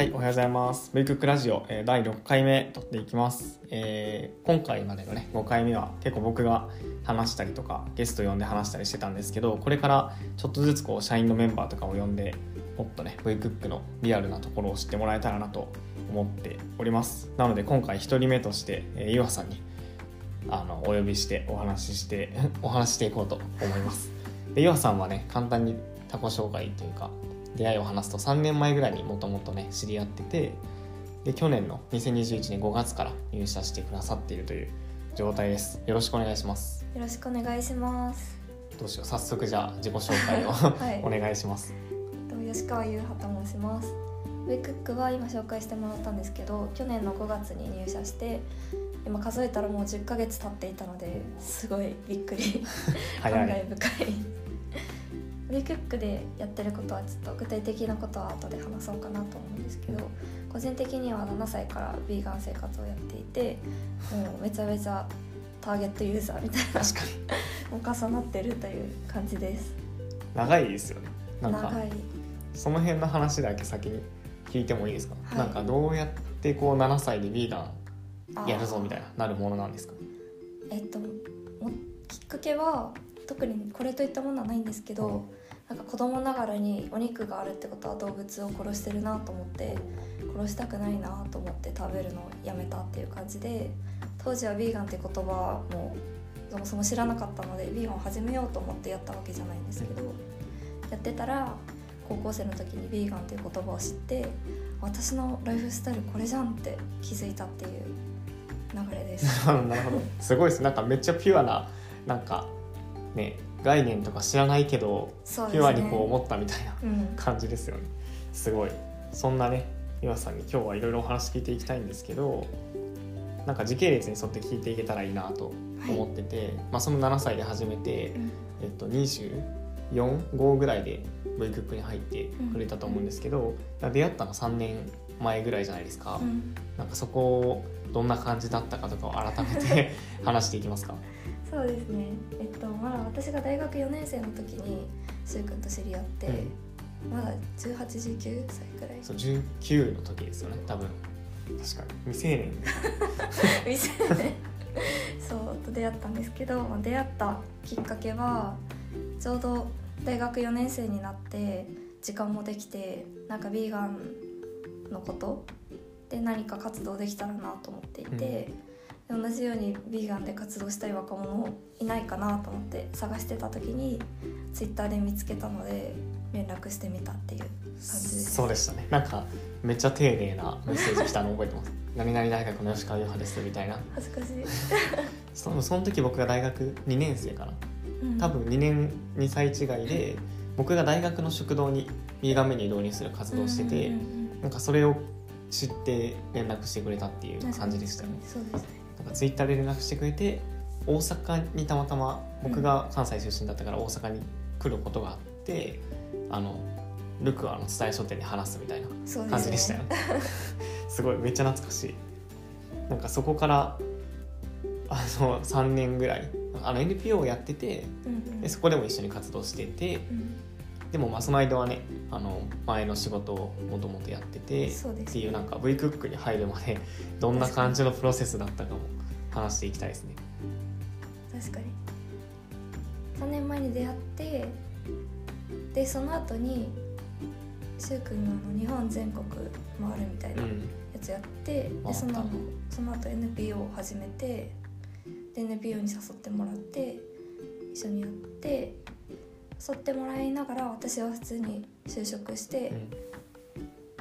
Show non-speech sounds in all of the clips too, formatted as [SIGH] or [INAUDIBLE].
はい、おはようございます。ブイクックラジオ、えー第6回目撮っていきます、えー今回までのね、5回目は結構僕が話したりとか、ゲスト呼んで話したりしてたんですけど、これからちょっとずつこう、社員のメンバーとかを呼んで、もっとね、ブイクックのリアルなところを知ってもらえたらなと思っております。なので今回1人目として、えー、岩さんにあのお呼びしてお話しして、[LAUGHS] お話していこうと思います。で、岩さんはね、簡単に他己紹介というか、出会いを話すと3年前ぐらいにもともとね知り合っててで去年の2021年5月から入社してくださっているという状態です。よろしくお願いします。よろしくお願いします。どうしよう。早速じゃあ自己紹介を、[LAUGHS] はい。お願いします。と吉川優葉と申します。ウェイクックは今紹介してもらったんですけど、去年の5月に入社して、今数えたらもう10ヶ月経っていたのですごいびっくり。[LAUGHS] 感慨深い。ウェイクックでやってることはちょっと具体的なことは後で話そうかなと思うんですけど個人的には7歳からヴィーガン生活をやっていてもうめちゃめちゃターゲットユーザーみたいな確かに。重なってるという感じです。長いですよね。なんか長い。その辺の話だけ先に聞いてもいいですか、はい。なんかどうやってこう7歳でヴィーガあンやるぞみたいななるものなんですか？えっともきっかけは特にこれといったものはないんですけど、うんなんか子供ながらにお肉があるってことは動物を殺してるなと思って殺したくないなと思って食べるのをやめたっていう感じで当時はヴィーガンって言葉もそもそも知らなかったのでヴィーガンを始めようと思ってやったわけじゃないんですけど、やってたら高校生の時にヴィーガンっていう言葉を知って私のライフスタイルこれじゃんって気づいたっていう流れです。[LAUGHS] なるほどすごいですなんかめっちゃピュアななんかね概念とか知らないけどね。ピュアにこう思ったみたいなうん。感じですよね。すごい。そんなね岩さんに今日はいろいろお話聞いていきたいんですけどなんか時系列に沿って聞いていけたらいいなと思ってて、まあ、その7歳で始めて、うん。えっと、245ぐらいで V クックに入ってくれたと思うんですけど、出会ったの3年前ぐらいじゃないですか、うん。なんかそこをどんな感じだったかとかを改めて [LAUGHS] 話していきますか？そうですね。えっとまだ私が大学4年生の時にしゅうくんと知り合って、まだ1819歳くらい。そう19の時ですよね。多分。確かに。未成年。[LAUGHS] 店でそうと出会ったんですけど、まあ、出会ったきっかけはちょうど大学4年生になって時間もできてなんかヴィーガンのことで何か活動できたらなと思っていて、同じようにヴィーガンで活動したい若者いないかなと思って探してた時にツイッターで見つけたので連絡してみたっていう感じです。そうでしたね。なんかめっちゃ丁寧なメッセージ来たの覚えてます。[LAUGHS] 何々大学の吉川優派ですみたいな。恥ずかしい、[LAUGHS] そのその時僕が大学2年生かな。うん。多分2年2歳違いで僕が大学の食堂にビーガンメニュー導入する活動をしてて、うんうんうんなんかそれを知って連絡してくれたっていう感じでしたよねそうですねなんかツイッターで連絡してくれて大阪にたまたま僕が関西出身だったから大阪に来ることがあって、あのルクアの伝え書店で話すみたいな感じでしたよね。[LAUGHS] すごいめっちゃ懐かしい。なんかそこからあの3年ぐらいあの NPO をやっててうんうん。でそこでも一緒に活動しててうんでもまあその間はねあの前の仕事をもともとやっててそうですっていうなんか V クックに入るまで [LAUGHS] どんな感じのプロセスだったかも話していきたいですね。確かに。3年前に出会ってでその後にしゅうくんがあの日本全国回るみたいなやうん。つやって、回った。でそのその後 NPO を始めてで NPO に誘ってもらって一緒にやって誘ってもらいながら私は普通に就職して、うん。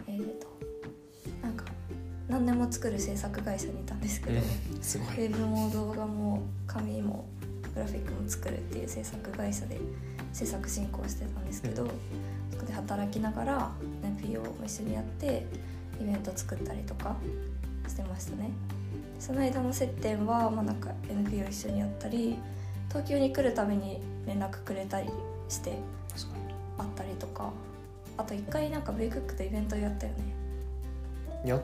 えー、となんか何でも作る制作会社にいたんですけど、うんすごい。ウェブも動画も紙もグラフィックも作るっていう制作会社で制作進行してたんですけど、うん。そこで働きながら NPO も一緒にやってイベント作ったりとかしてましたね。その間の接点は、まあ、なんか NPO 一緒にやったり東京に来るために連絡くれたりして確か会ったりとか。あと一回なんか V クックとイベントやったよね。にやん？ヴ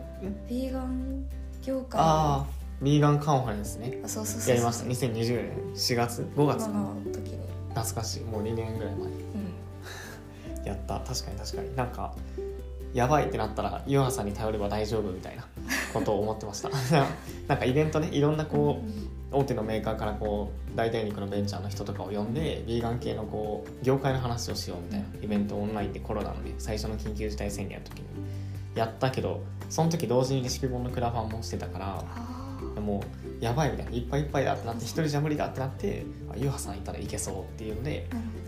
ィーガン業界。ああビーガンカンファレンスね。あそうそうそうやりました。2020年4月5月の時に。懐かしい。もう2年ぐらい前。うん。[LAUGHS] やった。確かに確かに。なんかやばいってなったら岩原さんに頼れば大丈夫みたいなことを思ってました。[LAUGHS] なんかイベントねいろんなこう大手のメーカーからこう代替肉のベンチャーの人とかを呼んでヴィーガン系のこう業界の話をしようみたいなイベントをオンラインでコロナのね最初の緊急事態宣言の時に。やったけどその時同時にレシピ本のクラファンもしてたからあもうやばいみたいないっぱいいっぱいだってなって一人じゃ無理だってなってあゆうはさんいたらいけそうっていうので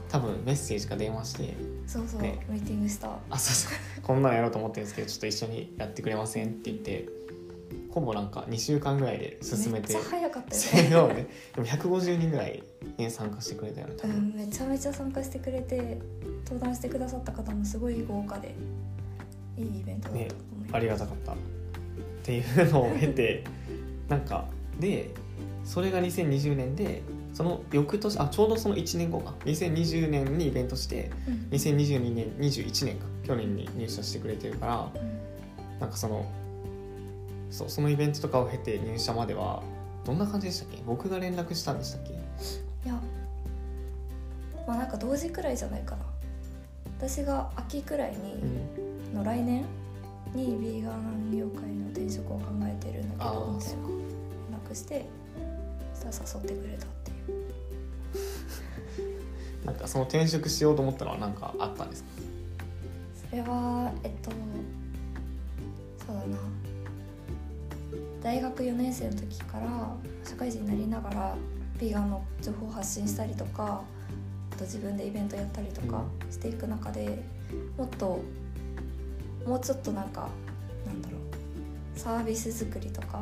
多分メッセージか電話してそうそう、ね。ミーティングした。あそうそう。こんなのやろうと思ってるんですけどちょっと一緒にやってくれませんって言ってほぼなんか2週間ぐらいで進めて。めっちゃ早かったよね。ね。でも150人ぐらい、ね、参加してくれたよね多分、うん、めちゃめちゃ参加してくれて登壇してくださった方もすごい豪華でいいイベントだったと思います、ありがたかったっていうのを経て [LAUGHS] なんかでそれが2020年でその翌年あちょうどその1年後か。2020年にイベントしてうん。2022年21年か。去年に入社してくれてるからうん。なんかそのそうそのイベントとかを経て入社まではどんな感じでしたっけ？僕が連絡したんでしたっけ？いやまあなんか同時くらいじゃないかな。私が秋くらいに、うん。の来年にビーガン業界の転職を考えてるんだけどみたいな連絡してそしたら誘ってくれたっていう。[LAUGHS] なんかその転職しようと思ったのは何かあったんですか？それはえっとそうだな大学4年生の時から社会人になりながらビーガンの情報を発信したりとかあと自分でイベントやったりとかしていく中でもっともうちょっとなんかなんだろうサービス作りとか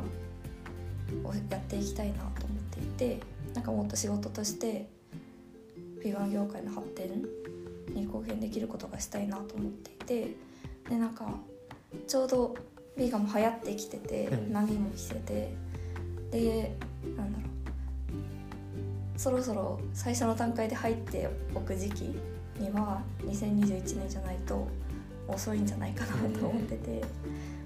をやっていきたいなと思っていてなんかもっと仕事としてビーガン業界の発展に貢献できることがしたいなと思っていてでなんかちょうどビーガンも流行ってきてて、うん。波も来てて。でなんだろう。そろそろ最初の段階で入っておく時期には2021年じゃないと遅いんじゃないかなと思ってて、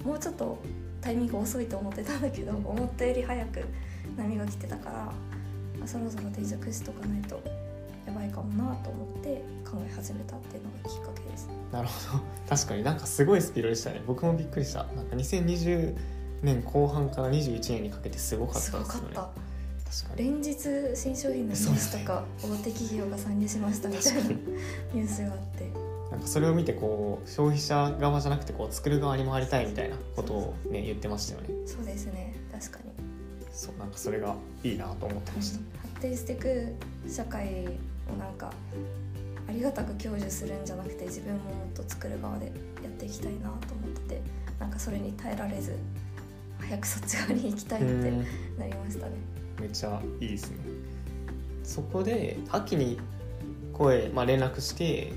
もうちょっとタイミング遅いと思ってたんだけど思ったより早く波が来てたからあそろそろ転職しとかないとやばいかもなと思って考え始めたっていうのがきっかけです。なるほど。確かになんかすごいスピードでしたね。僕もびっくりした。なんか2020年後半から21年にかけてすごかったですすよね。ごかった。確かに。連日新商品のニュースとか大手企業が参入しましたみたいなニュースがあって。なんかそれを見てこう消費者側じゃなくてこう作る側に回りたいみたいなことをね言ってましたよね。そうですね。確かに。そうなんかそれがいいなと思ってました。発展していく社会をなんかありがたく享受するんじゃなくて自分ももっと作る側でやっていきたいなと思っててなんかそれに耐えられず早くそっち側に行きたいってうん。なりましたね。めっちゃいいですね。そこで秋に声、まあ、連絡して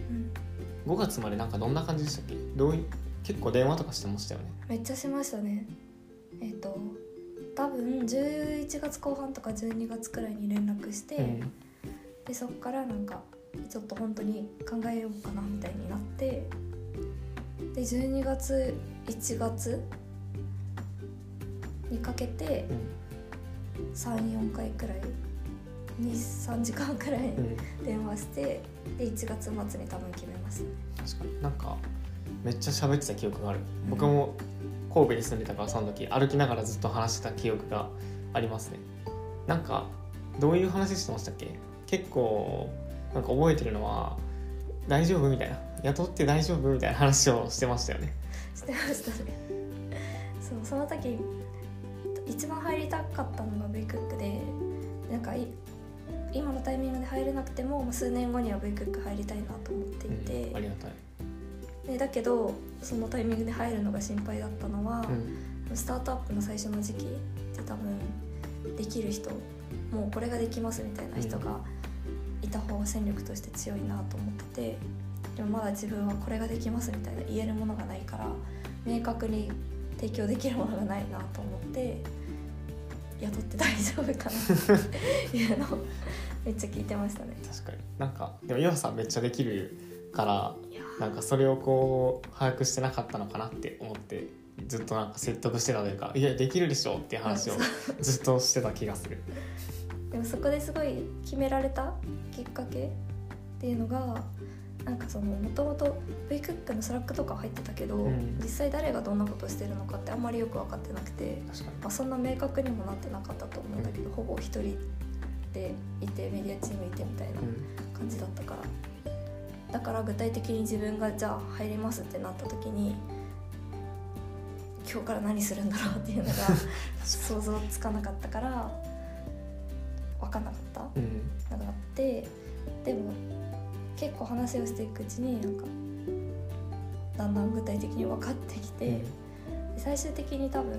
うん。5月までなんかどんな感じでしたっけ？どうい結構電話とかしてましたよね。めっちゃしましたね。えっ、と多分11月後半とか12月くらいに連絡して、うんでそっからなんかちょっと本当に考えようかなみたいになってで12月1月にかけてうん34回くらい23時間くらいうん。電話してで1月末に多分決めます確かに。なんかめっちゃ喋ってた記憶がある。うん。僕も神戸に住んでたからその時歩きながらずっと話してた記憶がありますね。なんかどういう話してましたっけ？結構なんか覚えてるのは大丈夫みたいな雇って大丈夫みたいな話をしてましたよね。してましたね。そうその時一番入りたかったのが V クックでなんかい今のタイミングで入れなくてもまあ数年後には V クック入りたいなと思っていて、うん、ありがたい、でだけどそのタイミングで入るのが心配だったのは、うん。スタートアップの最初の時期って多分できる人もうこれができますみたいな人がいた方が戦力として強いなと思っててでもまだ自分はこれができますみたいな言えるものがないから明確に提供できるものがないなと思って雇って大丈夫かなって [LAUGHS] いうのをめっちゃ聞いてましたね。確かになんかでも岩さんめっちゃできるからなんかそれをこう把握してなかったのかなって思ってずっとなんか説得してたというか「いやできるでしょ」っていう話をずっとしてた気がする。[LAUGHS] でもそこですごい決められたきっかけっていうのがなんかそのもともと V クックのスラックとか入ってたけど、うん。実際誰がどんなことをしてるのかってあんまりよく分かってなくて、まあ、そんな明確にもなってなかったと思うんだけど、ほぼ一人でいてメディアチームいてみたいなうん。感じだったから。だから具体的に自分がじゃあ入りますってなった時に今日から何するんだろうっていうのが [LAUGHS] 想像つかなかったから分かんなかった？うん。のがあってでも結構話をしていくうちになんかだんだん具体的に分かってきて、で最終的に多分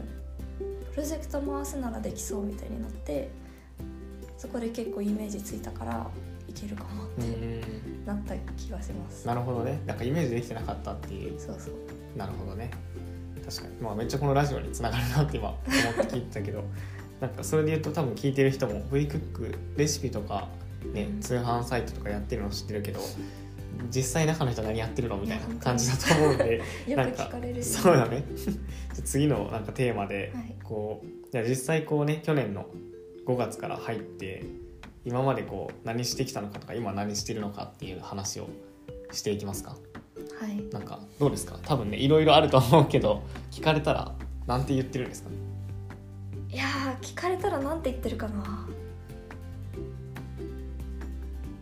プロジェクト回すならできそうみたいになってそこで結構イメージついたからいけるかもっうんうてん。なった気がします。なるほどね。なんかイメージできてなかったっていう。そうそう。なるほどね。確かに。まあめっちゃこのラジオにつながるなって今思って聞いてたけどなんかそれで言うと多分聞いてる人も V クックレシピとかねうん。通販サイトとかやってるの知ってるけど実際中の人何やってるのみたいな感じだと思うんで [LAUGHS] なんかそうだね。[LAUGHS] 次のなんかテーマではい。こうじゃあ実際こうね去年の5月から入って今までこう何してきたのかとか今何してるのかっていう話をしていきますか？はい。なんかどうですか？多分ねいろいろあると思うけど聞かれたらなんて言ってるんですか？いやー聞かれたらなんて言ってるかな。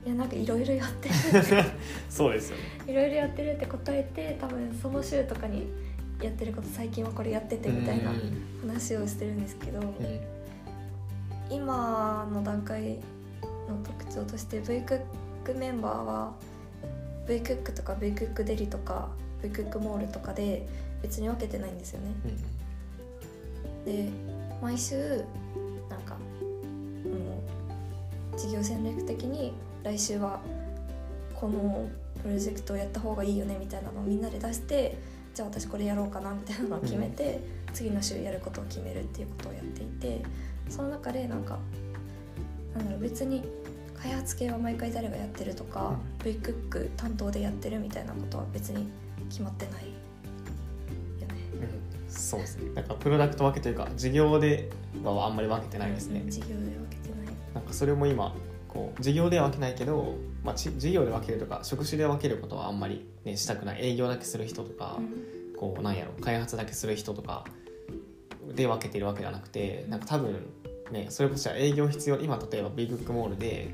いやなんかいろいろやってる。[LAUGHS] そうですよね。いろいろやってるって答えて多分その週とかにやってること最近はこれやっててみたいなうん。話をしてるんですけどうん。今の段階の特徴として V クックメンバーは V クックとか V クックデリとか V クックモールとかで別に分けてないんですよね。で毎週なんかもう事業戦略的に来週はこのプロジェクトをやった方がいいよねみたいなのをみんなで出してじゃあ私これやろうかなみたいなのを決めて、次の週やることを決めるっていうことをやっていてその中でなんかなんだろう別に開発系は毎回誰がやってるとか、V クック担当でやってるみたいなことは別に決まってないそうですね。なんかプロダクト分けというか事業ではあんまり分けてないですね、事業で分けてない。なんかそれも今こう事業では分けないけど、まあ、ち事業で分けるとか職種で分けることはあんまり、ね、したくない。営業だけする人とか、うん。こうなんやろ開発だけする人とかで分けてるわけじゃなくてなんか多分ねそれこそじゃあ営業必要今例えばビッグックモールで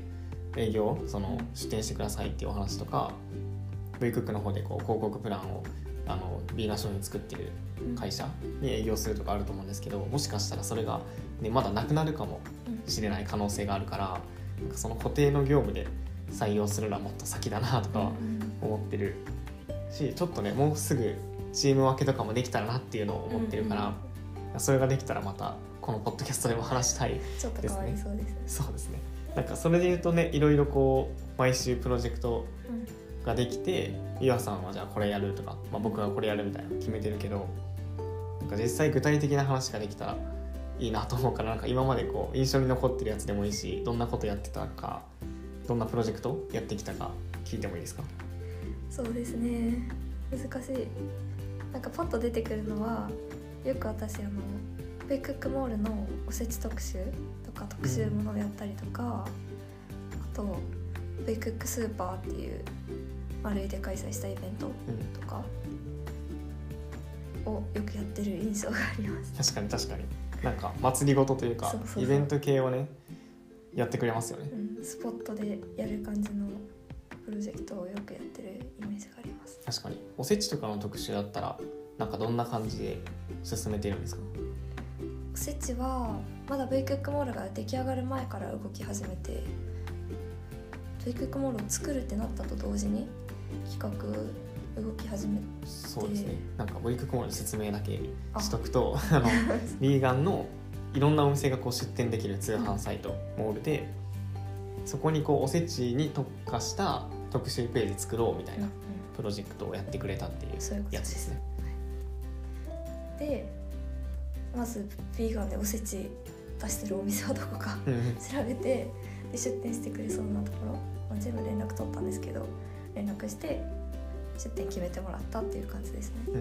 営業その出店してくださいっていうお話とか V クックの方でこう広告プランをあのビーガン商品作ってる会社に営業するとかあると思うんですけどもしかしたらそれが、ね、まだなくなるかもしれない可能性があるからなんかその固定の業務で採用するのはもっと先だなとかは思ってるしちょっとねもうすぐチーム分けとかもできたらなっていうのを思ってるから、それができたらまたこのポッドキャストでも話したいですね。そうですね。なんかそれで言うとねいろいろこう毎週プロジェクトうんができて岩さんはじゃあこれやるとか、まあ、僕がこれやるみたいな決めてるけどなんか実際具体的な話ができたらいいなと思うからなんか今までこう印象に残ってるやつでもいいしどんなことやってたかどんなプロジェクトやってきたか聞いてもいいですか？そうですね。難しい。なんかパッと出てくるのはよく私あのベイクックモールのおせち特集とか特集ものをやったりとか、あとベイクックスーパーっていう丸井で開催したイベントうん。とかをよくやってる印象があります。確かに確かに。なんか祭りごとというかイベント系をねやってくれますよね。うん、スポットでやる感じのプロジェクトをよくやってるイメージがあります。確かに。おせちとかの特集だったらなんかどんな感じで進めてるんですか？おせちはまだベイクックモールが出来上がる前から動き始めてベイクックモールを作るってなったと同時に企画動き始めそうですね。なんかボイクコモの説明だけあ。しとくと [LAUGHS] あのビーガンのいろんなお店がこう出店できる通販サイト、モールでそこにこうおせちに特化した特集ページ作ろうみたいなプロジェクトをやってくれたっていうやつですね。でまずビーガンでおせち出してるお店はどこか調べてで出店してくれそうなところ、まあ、全部連絡取ったんですけど連絡して出店決めてもらったっていう感じですね。う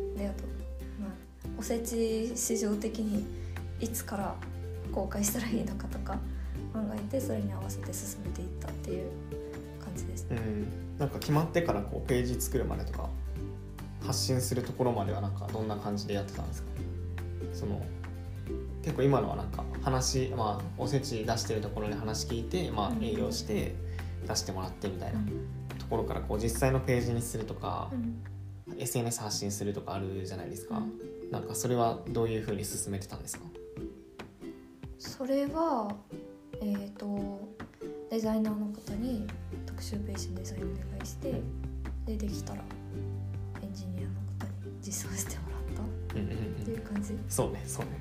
ん。であと、まあ、おせち市場的にいつから公開したらいいのかとか考えてそれに合わせて進めていったっていう感じですね。うん、なんか決まってからこうページ作るまでとか発信するところまではなんかどんな感じでやってたんですか？その結構今のはなんか話、まあ、おせち出してるところに話聞いて、まあ、営業して出してもらってみたいな。ところからこう実際のページにするとか、うん。SNS 発信するとかあるじゃないですか、うん。なんかそれはどういうふうに進めてたんですか？それはえっ、とデザイナーの方に特集ページのデザインお願いしてでできたらエンジニアの方に実装してもらったうんうんってうん。いう感じ。そうねそうね。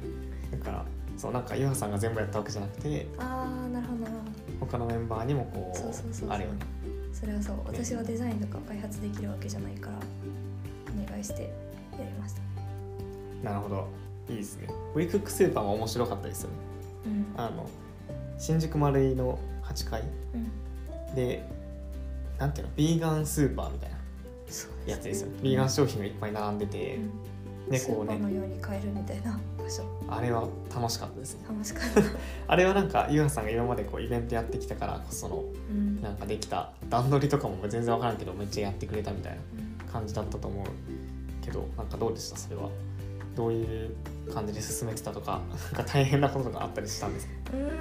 だからそうなんかゆはさんが全部やったわけじゃなくてああなるほどなるほ他のメンバーにもこうあるよねどそれはそう私はデザインとか開発できるわけじゃないからお願いしてやりました。なるほど。いいですね。ウィークックスーパーも面白かったですよね。うん。あの新宿丸井の8階うん。でなんていうの？ビーガンスーパーみたいなやつですよね。ビーガン商品がいっぱい並んでて、うんね。こうねのように買えるみたいな場所。あれは楽しかったですね。楽しかった、[LAUGHS] あれはなんかゆはさんが今までこうイベントやってきたからこそのうん。なんかできた段取りとかも全然わからんけどめっちゃやってくれたみたいなうん感じだったと思うけどなんかどうでした？それは。どういう感じで進めてたとかなんか大変なこととかあったりしたんですか？うーん。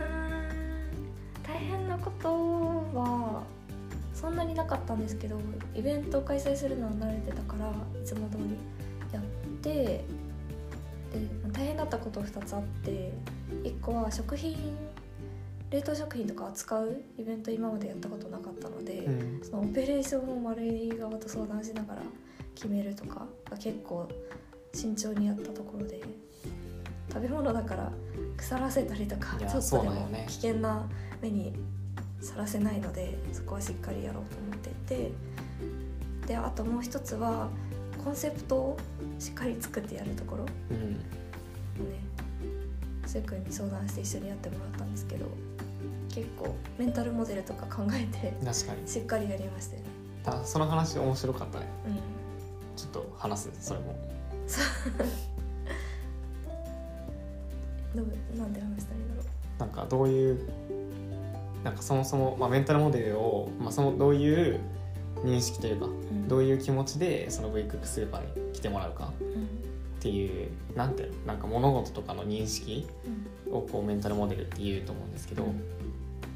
大変なことはそんなになかったんですけどイベントを開催するのは慣れてたからいつも通りてで大変だったこと2つあって1個は食品冷凍食品とか扱うイベント今までやったことなかったので、うん。そのオペレーションを丸い側と相談しながら決めるとかが結構慎重にやったところで食べ物だから腐らせたりとかちょっとでも危険な目にさらせないのでそこはしっかりやろうと思っていて。であともう一つはコンセプトをしっかり作ってやるところ。うん。せい君に相談して一緒にやってもらったんですけど結構メンタルモデルとか考えて確かに。しっかりやりましたよね。たその話面白かったね。うん。ちょっと話すそれも。どうなんで話したらいいんだろう。なんかどういうなんかそもそも、まあ、メンタルモデルを、まあ、そのどういう認識というかうん。どういう気持ちでその V クックスーパーに来てもらうかうんっていうなんていうのなんか物事とかの認識うん。をこうメンタルモデルっていうと思うんですけど、うん。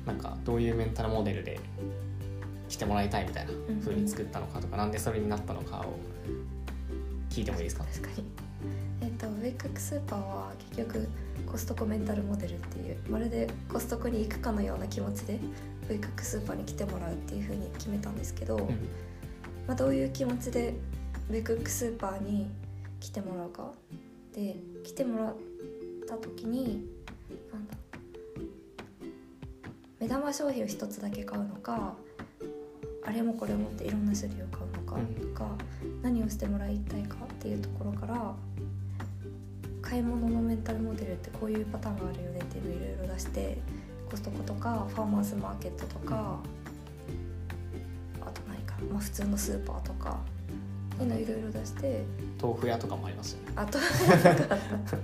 なんかどういうメンタルモデルで来てもらいたいみたいなうん。風に作ったのかとか、なんでそれになったのかを聞いてもいいですか？確かに。えっ、とウェイクックスーパーは結局コストコメンタルモデルっていうまるでコストコに行くかのような気持ちでウェイクックスーパーに来てもらうっていう風に決めたんですけど、うん。まあ、どういう気持ちでウェイクックスーパーに来てもらうかで来てもらった時になんだ目玉商品を一つだけ買うのかあれもこれもっていろんな種類を買うのかうんとか、何をしてもらいたいかっていうところから買い物のメンタルモデルってこういうパターンがあるよねっていうのをいろいろ出してコストコとかファーマーズマーケットとか、あと何か、まあ、普通のスーパーとかいうのいろいろ出して。豆腐屋とかもありますよね。あとなんか。[LAUGHS] そう。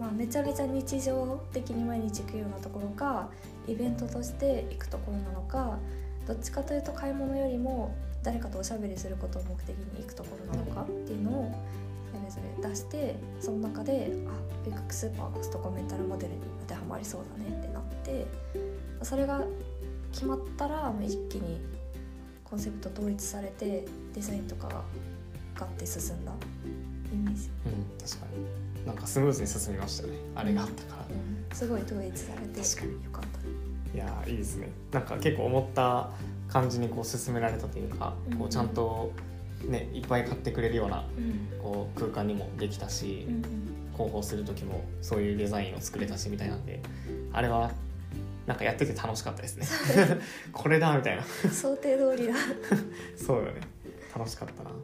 まあめちゃめちゃ日常的に毎日行くようなところかイベントとして行くところなのかどっちかというと買い物よりも誰かとおしゃべりすることを目的に行くところなのかっていうのをそれぞれ出してその中であビッグスーパーコストコメンタルモデルに当てはまりそうだねってなってそれが決まったらもう一気にコンセプト統一されてデザインとかがガッて進んだイメージ、うん、確かに。なんかスムーズに進みましたね。あれがあったから。すごい統一されて確かによかったいやーいいですね。なんか結構思った感じにこう進められたというか、うんこうちゃんとねいっぱい買ってくれるようなうんこう空間にもできたし、うん広報する時もそういうデザインを作れたしみたいなんで、あれはなんかやってて楽しかったですね。[LAUGHS] これだみたいな。うん想定通りだ [LAUGHS] そうだね。楽しかったな。い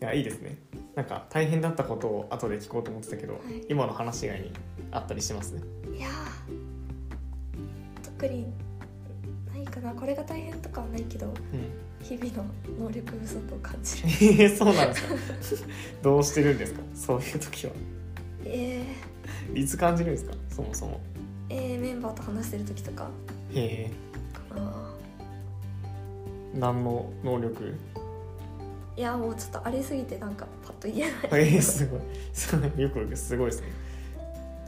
やいいですね。なんか大変だったことを後で聞こうと思ってたけど、い今の話以外にあったりしますね。いやー特にないかなこれが大変とかはないけどうん。日々の能力不足を感じる。えー、そうなんですか？[LAUGHS] どうしてるんですか？そういう時は。えいつ感じるんですか？そもそも。ー、えーメンバーと話してる時とか。へえ。かな。何の能力？いやもうちょっとありすぎてなんかパッと言えない。[LAUGHS] えー、すごい。すごいよくすごいですね。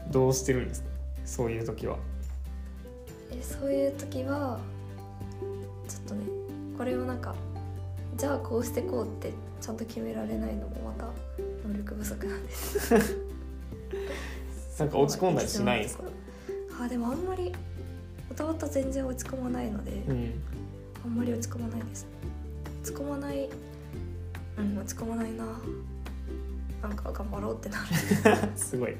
どうしてるんですか？そういう時は。えそういう時はちょっとねこれをなんかじゃあこうしてこうってちゃんと決められないのもまた能力不足なんです。[LAUGHS] なんか落ち込んだりしない？んですかあでもあんまりもともと全然落ち込まないので、うんあんまり落ち込まないです。落ち込まないうん落ち込まないな。なんか頑張ろうってなる。[LAUGHS] すごい。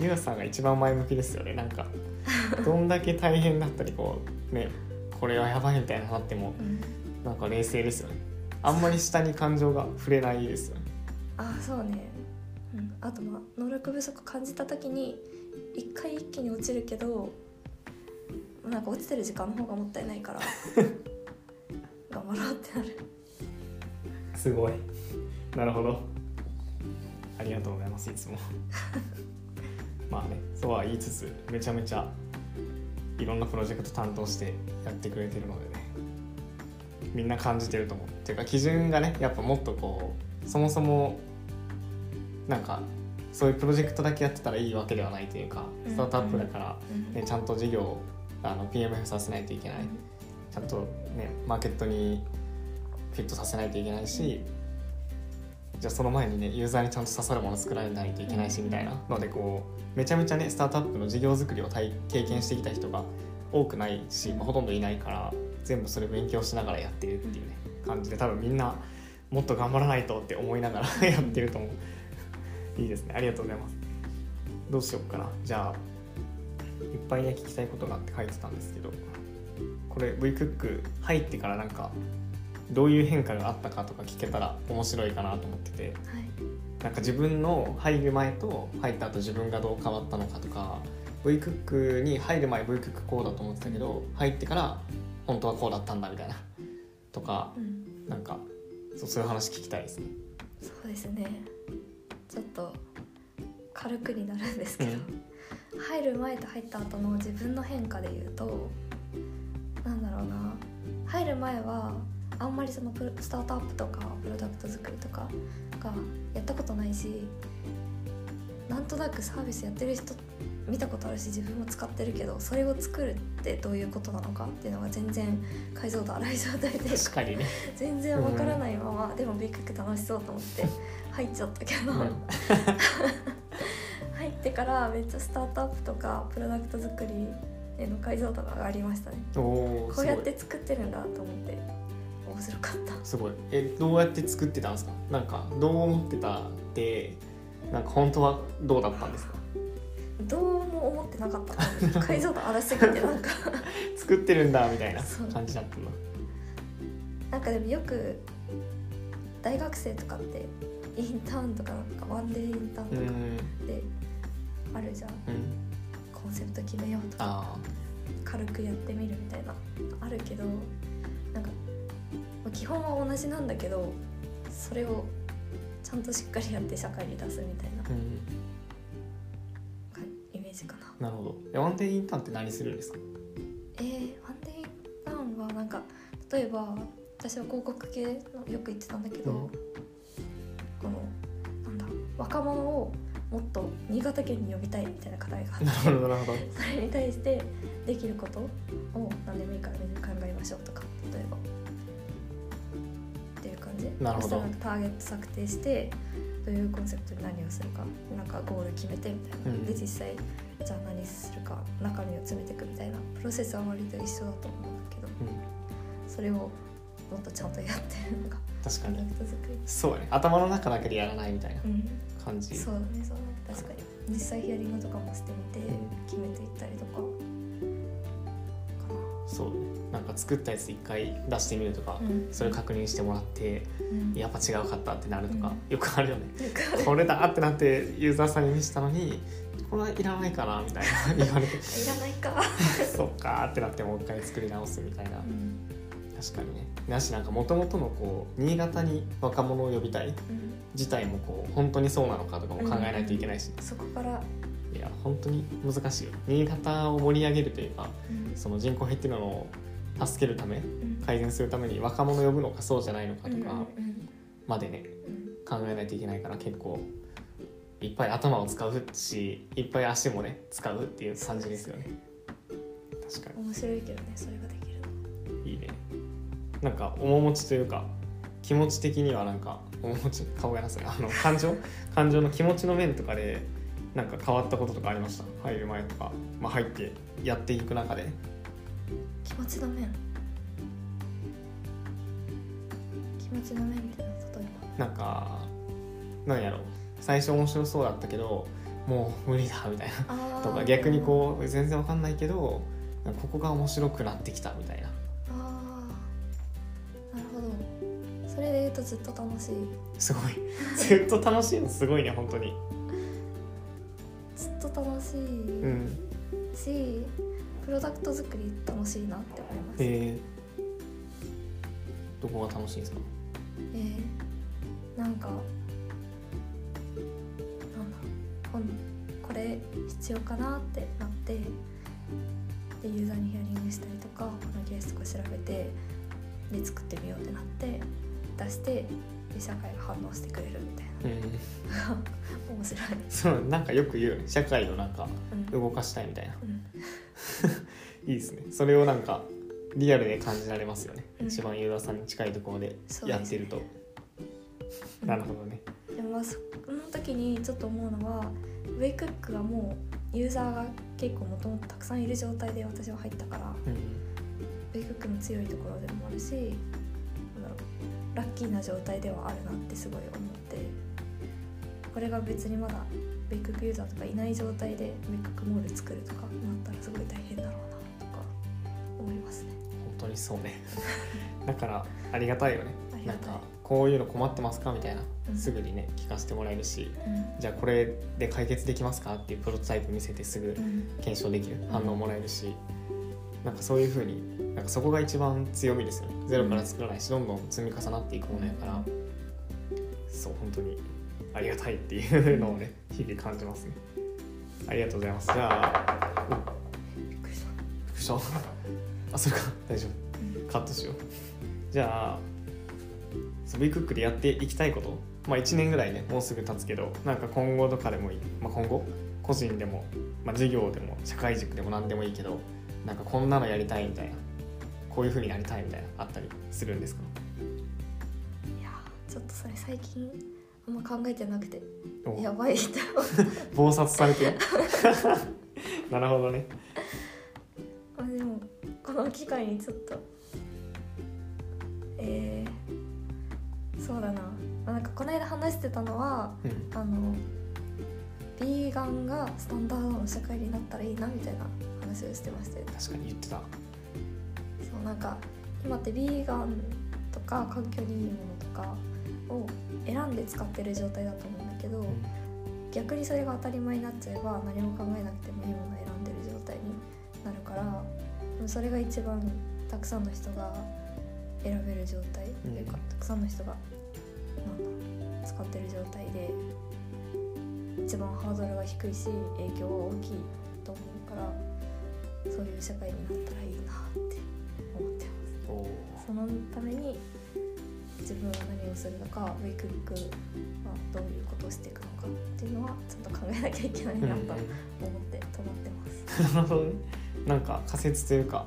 ゆうさんが一番前向きですよね。なんか [LAUGHS] どんだけ大変だったりこうねこれはやばいみたいななってもうんなんか冷静ですよね。あんまり下に感情が触れないですよね。あそうね。うん。あとまあ能力不足感じた時に一回一気に落ちるけどなんか落ちてる時間の方がもったいないから [LAUGHS] 頑張ろうってなる。すごい。なるほど。ありがとうございますいつも。[LAUGHS] まあねそうは言いつつめちゃめちゃいろんなプロジェクト担当してやってくれてるので。ねみんな感じてると思うっていうか基準がねやっぱもっとこうそもそもなんかそういうプロジェクトだけやってたらいいわけではないというかうん。スタートアップだから、うん。ね、ちゃんと事業をあの PMF させないといけない。ちゃんとねマーケットにフィットさせないといけないし、じゃあその前にねユーザーにちゃんと刺さるもの作らないといけないしみたいなのでこうめちゃめちゃねスタートアップの事業作りを体経験してきた人が多くないし、まあほとんどいないから全部それ勉強しながらやってるっていうね感じで多分みんなもっと頑張らないとって思いながら [LAUGHS] やってると思う。いいですね。ありがとうございます。どうしようかな。じゃあいっぱいね聞きたいことがあって書いてたんですけどこれ V クック入ってからなんかどういう変化があったかとか聞けたら面白いかなと思ってて。はい。なんか自分の入る前と入った後自分がどう変わったのかとか V クックに入る前 V クックこうだと思ってたけど入ってから本当はこうだったんだみたいな。とかうん。なんかそうそういう話聞きたいですね。そうですね。ちょっと軽くになるんですけど、入る前と入った後の自分の変化で言うとなんだろうな。入る前はあんまりそのプロスタートアップとかプロダクト作りとかがやったことないしなんとなくサービスやってる人見たことあるし自分も使ってるけどそれを作るってどういうことなのかっていうのが全然解像度荒い状態で確かにね、[LAUGHS] 全然わからないまま、でもビッグク楽しそうと思って入っちゃったけど、うん。入ってからめっちゃスタートアップとかプロダクト作りへの解像度が上がりましたね。こうやって作ってるんだと思って面白かった。すごい。えどうやって作ってたんですか？なんかどう思ってたってなんか本当はどうだったんですか？どうも思ってなかった [LAUGHS] 解像度荒すぎてなんか。作ってるんだみたいな感じだったの。なんかでもよく大学生とかってインターンとかなんかワンデーインターンとかうん。であるじゃん。うん。コンセプト決めようとか。あ軽くやってみるみたいなあるけどなんかまあ基本は同じなんだけどそれをちゃんとしっかりやって社会に出すみたいな。あうんメージかな。なるほど。えワンデーインターンって何するんですか？えー、ワンデーインターンはなんか例えば私は広告系のよく言ってたんだけど、うん。このなんだ若者をもっと新潟県に呼びたいみたいな課題があってなるほどなるほど。それに対してできることを何でもいいからみんな考えましょうとか例えば。っていう感じ。なるほど。そしたらなんかターゲット策定してどういうコンセプトで何をするかなんかゴール決めてみたいな、うん。で実際じゃあ何するか中身を詰めていくみたいな。プロセスは割と一緒だと思うんだけど。うん。それをもっとちゃんとやってるのが確かに。そうやね。頭の中だけでやらないみたいなうん。感じ。そうだねそうだね。確かに。実際ヒアリングとかもしてみてうん。決めていったりとか。かそうなんか作ったやつ一回出してみるとかそれ確認してもらってうん。やっぱ違うかったってなるとか、うん。よくあるよね。[LAUGHS] これだってなってユーザーさんに見せたのにこれはいらないかなみたいな [LAUGHS] 言われて。いらないか、[LAUGHS] そっかーってなってもう一回作り直すみたいな。うん。確かにね。なしなんかもともとのこう新潟に若者を呼びたいうん、自体もこう本当にそうなのかとかも考えないといけないし、そこから、いや本当に難しいよ。新潟を盛り上げるというかうん。その人口減ってるのを助けるためうん。改善するために若者呼ぶのかそうじゃないのかとかまでねうん。考えないといけないから結構いっぱい頭を使うしいっぱい足もね使うっていう感じですよね。確か面白いけどねそれができるの。にいいね。なんか面持ちというか気持ち的にはなんか面持ち顔がなさいあの感情？[LAUGHS] 感情の気持ちの面とかでなんか変わったこととかありました？入る前とか、まあ、入ってやっていく中で気持ちの面。気持ちの面ってのは例えなんかなんやろ。最初面白そうだったけどもう無理だみたいな。とか逆にこう全然わかんないけどここが面白くなってきたみたいな。ああなるほど。それで言うとずっと楽しい。すごい。[LAUGHS] ずっと楽しいのすごいね本当に。ずっと楽しい、うん。しプロダクト作り楽しいなって思います、えー、どこが楽しいんですか？えーなんかなんだこれ必要かなってなってでユーザーにヒアリングしたりとかこのケースとか調べてで作ってみようってなって出してで社会が反応してくれるみたいうんな [LAUGHS] 面白い、そうなんかよく言う。社会をなんかうん。動かしたいみたいな。うん、いいですね。それをなんかリアルで感じられますよね、うん。一番ユーザーさんに近いところでやってると、なるほどね。でもまあその時にちょっと思うのはウェイクックがもうユーザーが結構もともとたくさんいる状態で私は入ったからうんウェイクックの強いところでもあるしラッキーな状態ではあるなってすごい思ってこれが別にまだウェイクックユーザーとかいない状態でウェイクックモール作るとかなったらすごい大変だろうますね。本当にそうね。[LAUGHS] だからありがたいよね。なんかこういうの困ってますかみたいな。うん。すぐにね聞かせてもらえるしうん。じゃあこれで解決できますかっていうプロトタイプ見せてすぐうん。検証できる反応もらえるしなんかそういう風になんかそこが一番強みですよね。ゼロから作らないしどんどん積み重なっていくものやから。そう本当にありがたいっていうのをね日々感じますね。ありがとうございます。じゃあびっくりした。副賞あそれか。[LAUGHS] 大丈うん。夫カットしよう。じゃあそう V クックでやっていきたいこと。まあ1年ぐらいねもうすぐ経つけどなんか今後とかでもいい、まあ、今後？個人でも、まあ、授業でも社会塾でも何でもいいけどなんかこんなのやりたいみたいな。こういう風になりたいみたいなあったりするんですか？いやーちょっとそれ最近あんま考えてなくて。お。やばいって思って [LAUGHS] 暴殺されてる。[LAUGHS] なるほどねこの機会にちょっと。えー、そうだな、まあ、なんかこの間話してたのはうん。あのビーガンがスタンダードの社会になったらいいなみたいな話をしてまして。確かに言ってた。そうなんか今ってビーガンとか環境にいいものとかを選んで使ってる状態だと思うんだけど、うん。逆にそれが当たり前になっちゃえば何も考えなくてもいいものを選んでる状態になるからそれが一番たくさんの人が選べる状態というか、うんたくさんの人がなんだ使ってる状態で一番ハードルが低いし影響は大きいと思うからそういう社会になったらいいなって思ってます。そのために自分は何をするのかウェイクックはどういうことをしていくのかっていうのはちゃんと考えなきゃいけないなと思って止まってます。[LAUGHS] なんか仮説というか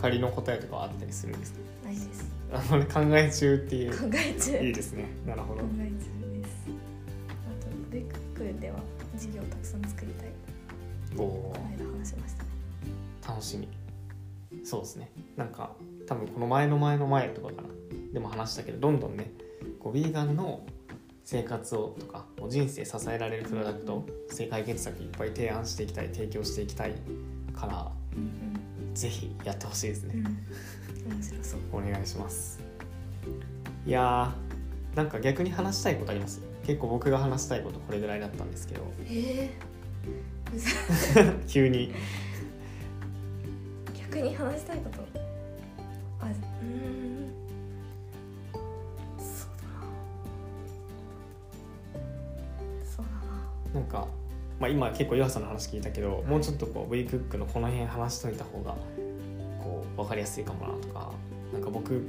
仮の答えとかはあったりするんですか？ないです。あのね考え中っていう考え中。いいですねなるほど考え中です。あとウェイクックでは授業をたくさん作りたい。おこの間話しましたね。楽しみそうですねなんか多分この前の前の前とかかなでも話したけどどんどんねこうヴィーガンの生活をとか人生支えられるプロダクト正解決策いっぱい提案していきたい提供していきたいからうんぜひやってほしいですね、うん。面白そう。お願いしますいやーなんか逆に話したいことあります？結構僕が話したいことこれぐらいだったんですけどえ [LAUGHS] 急にー、逆に話したいこと？あ、うーん。そうだな。そうだな。なんか、まあ、今結構岩佐の話聞いたけどもうちょっとこう V クックのこの辺話しといた方がこう分かりやすいかもなとかなんか僕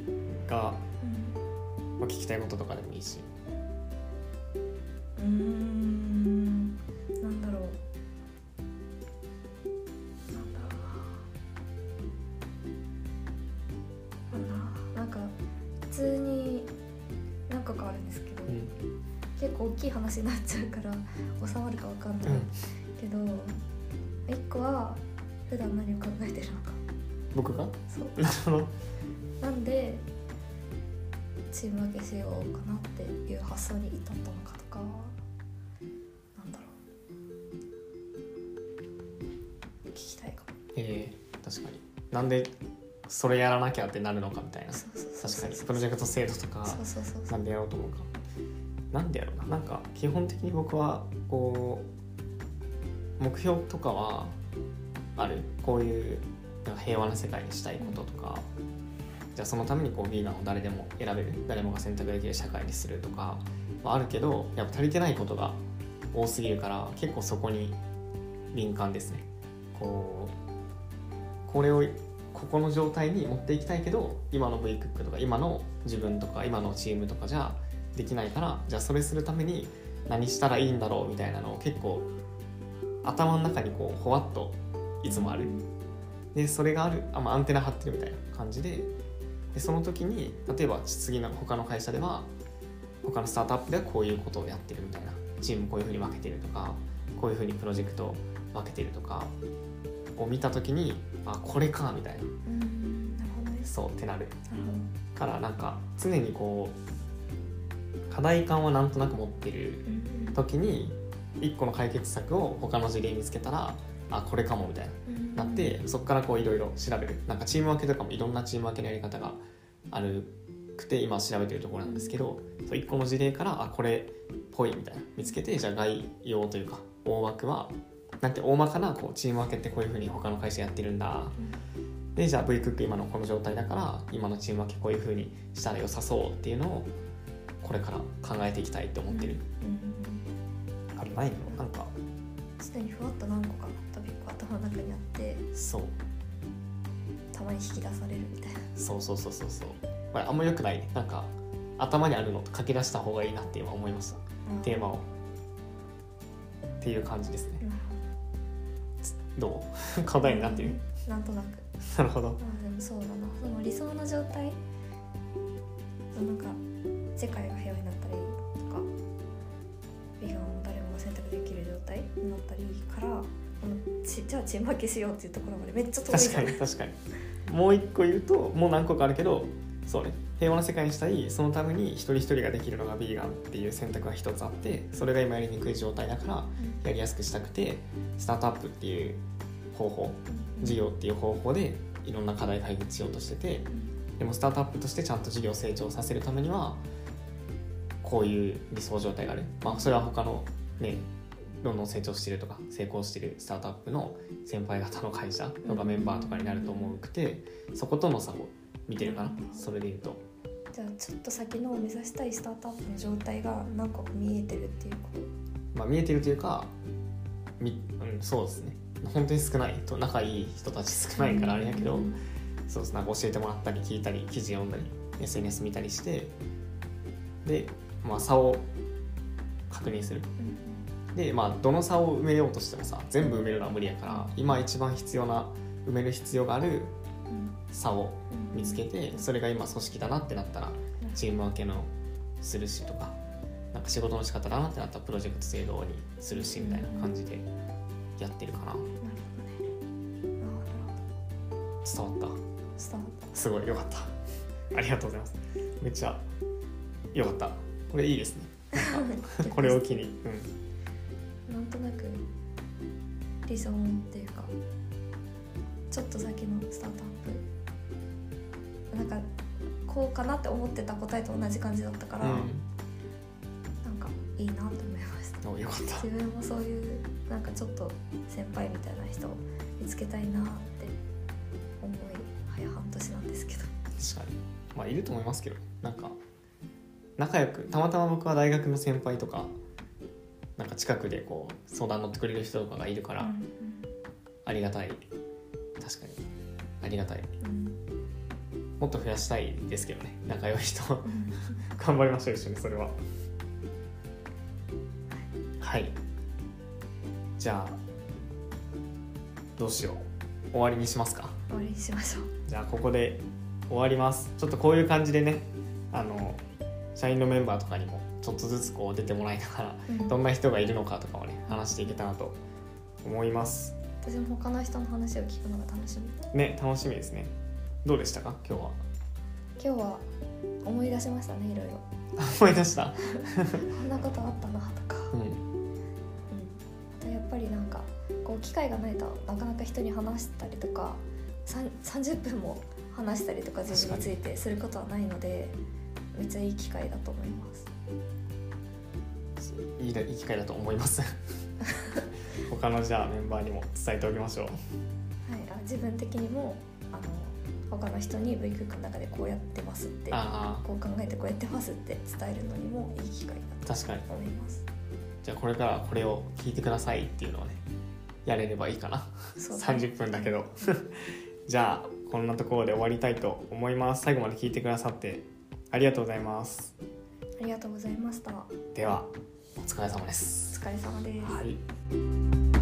が、うんまあ、聞きたいこととかでもいいし。うーん。なんだろう。なんだろうな。なんだなんか普通に何個かあるんですけど、うん。結構大きい話になっちゃうから収まるかわかんない普段何を考えてるのか。僕が？そう。なるほどなんでチーム分けしようかなっていう発想に至ったのかとかなんだろう。聞きたいかも。えー、確かに。なんでそれやらなきゃってなるのかみたいな。確かに。プロジェクト制度とかなんでやろうと思うか。なんでやろうな。なんか基本的に僕はこう目標とかはある。こういうなんか平和な世界にしたいこととか、じゃあそのためにこうビーガンを誰でも選べる。誰もが選択できる社会にするとか。はあるけどやっぱ足りてないことが多すぎるから結構そこに敏感ですね。こうこれをここの状態に持っていきたいけど今の V クックとか今の自分とか今のチームとかじゃできないからじゃあそれするために何したらいいんだろうみたいなのを結構頭の中にこうほわっといつもある。でそれがある。あ、まあ、アンテナ張ってるみたいな感じで。でその時に例えば次の他の会社では他のスタートアップではこういうことをやってるみたいな。チームこういうふうに分けてるとかこういうふうにプロジェクトを分けてるとかを見た時にあこれかみたいな。うん。なるほどですそうってなる。なるからなんか常にこう課題感はなんとなく持ってる時に一個の解決策を他の事例見つけたらあこれかもみたいうん。ななってそこからこういろいろ調べる。なんかチーム分けとかもいろんなチーム分けのやり方があるくて今調べてるところなんですけどそう一個の事例からあこれっぽいみたいな。見つけてじゃあ概要というか大枠はなんて大まかなこうチーム分けってこういうふうに他の会社やってるんだ。でじゃあ V クック今のこの状態だから今のチーム分けこういうふうにしたら良さそうっていうのをこれから考えていきたいって思ってる、うん。あれないの？なんか。すでにふわっと何個か頭の中にあってそう。たまに引き出されるみたいな。そうそうそうそうそう。これあんま良くないね。なんか頭にあるのと書き出した方がいいなって今思いました。テーマを。っていう感じですね。なるどう？課題になってる？なんとなく。なるほど。まあでもそうだな。その理想の状態？なんか世界が平和になったらいいとかビガンを誰もが選択できる状態になったらいいからこのちじゃあチーム分けしようっていうところまでめっちゃ遠い確かに確かに。もう一個言うともう何個かあるけどそうね。平和な世界にしたいそのために一人一人ができるのがビーガンっていう選択が一つあってそれが今やりにくい状態だからやりやすくしたくてスタートアップっていう方法事業っていう方法でいろんな課題解決しようとしててでもスタートアップとしてちゃんと事業を成長させるためにはこういう理想状態がある、まあ、それは他のねどんどん成長してるとか成功してるスタートアップの先輩方の会社とかメンバーとかになると思うくてそことの差を見てるかなそれで言うと。じゃあちょっと先の目指したいスタートアップの状態が何個か見えてるっていうこと？まあ見えてるというかみ、うん、そうですね。本当に少ないと仲いい人たち少ないからあれやけど、うん。そうです。なんか教えてもらったり聞いたり記事読んだり SNS 見たりしてで、まあ、差を確認するでまあどの差を埋めようとしてもさ全部埋めるのは無理やから今一番必要な埋める必要があるうん。差をうん。見つけてそれが今組織だなってなったらチーム分けのするしとかなんか仕事の仕方だなってなったらプロジェクト制度にするしみたいな感じでやってるかな。なるほどね。ああなるほど伝わった。すごいよかった。ありがとうございます。めっちゃよかった。これいいですね。[LAUGHS] これを機に。うんなんとなく理想っていうかちょっと先のスタートアップ。なんかこうかなって思ってた答えと同じ感じだったから、なんかいいなと思いました。よかった。自分もそういうなんかちょっと先輩みたいな人を見つけたいなって思い早半年なんですけど。確かに。まあいると思いますけどなんか仲良くたまたま僕は大学の先輩とかなんか近くでこう相談乗ってくれる人とかがいるから、ありがたい。確かに。ありがたい。もっと増やしたいですけどね。仲良い人。うん。頑張りましょう一緒にそれは。はい。じゃあどうしよう。終わりにしますか。終わりにしましょう。じゃあここで終わります。ちょっとこういう感じでねあの社員のメンバーとかにもちょっとずつこう出てもらいながらうん。どんな人がいるのかとかをね話していけたらと思います。私も他の人の話を聞くのが楽しみ。ね楽しみですね。どうでしたか？今日は。今日は思い出しましたねいろいろ。[LAUGHS] 思い出した？[LAUGHS] こんなことあったなとか、うん。うん、あとやっぱりなんかこう機会がないとなかなか人に話したりとかさん30分も話したりとか自分についてすることはないのでめっちゃいい機会だと思います。いいだいい機会だと思います。[LAUGHS] 他のじゃあメンバーにも伝えておきましょう。はい、あ自分的にもあの他の人に V クックの中でこうやってますってあこう考えてこうやってますって伝えるのにもいい機会だあ確かにと思います。じゃあこれからこれを聞いてくださいっていうのをねやれればいいかな。そうだね。30分だけど。[LAUGHS] じゃあこんなところで終わりたいと思います。最後まで聞いてくださってありがとうございます。ありがとうございました。おではお疲れ様です。疲れ様です、はい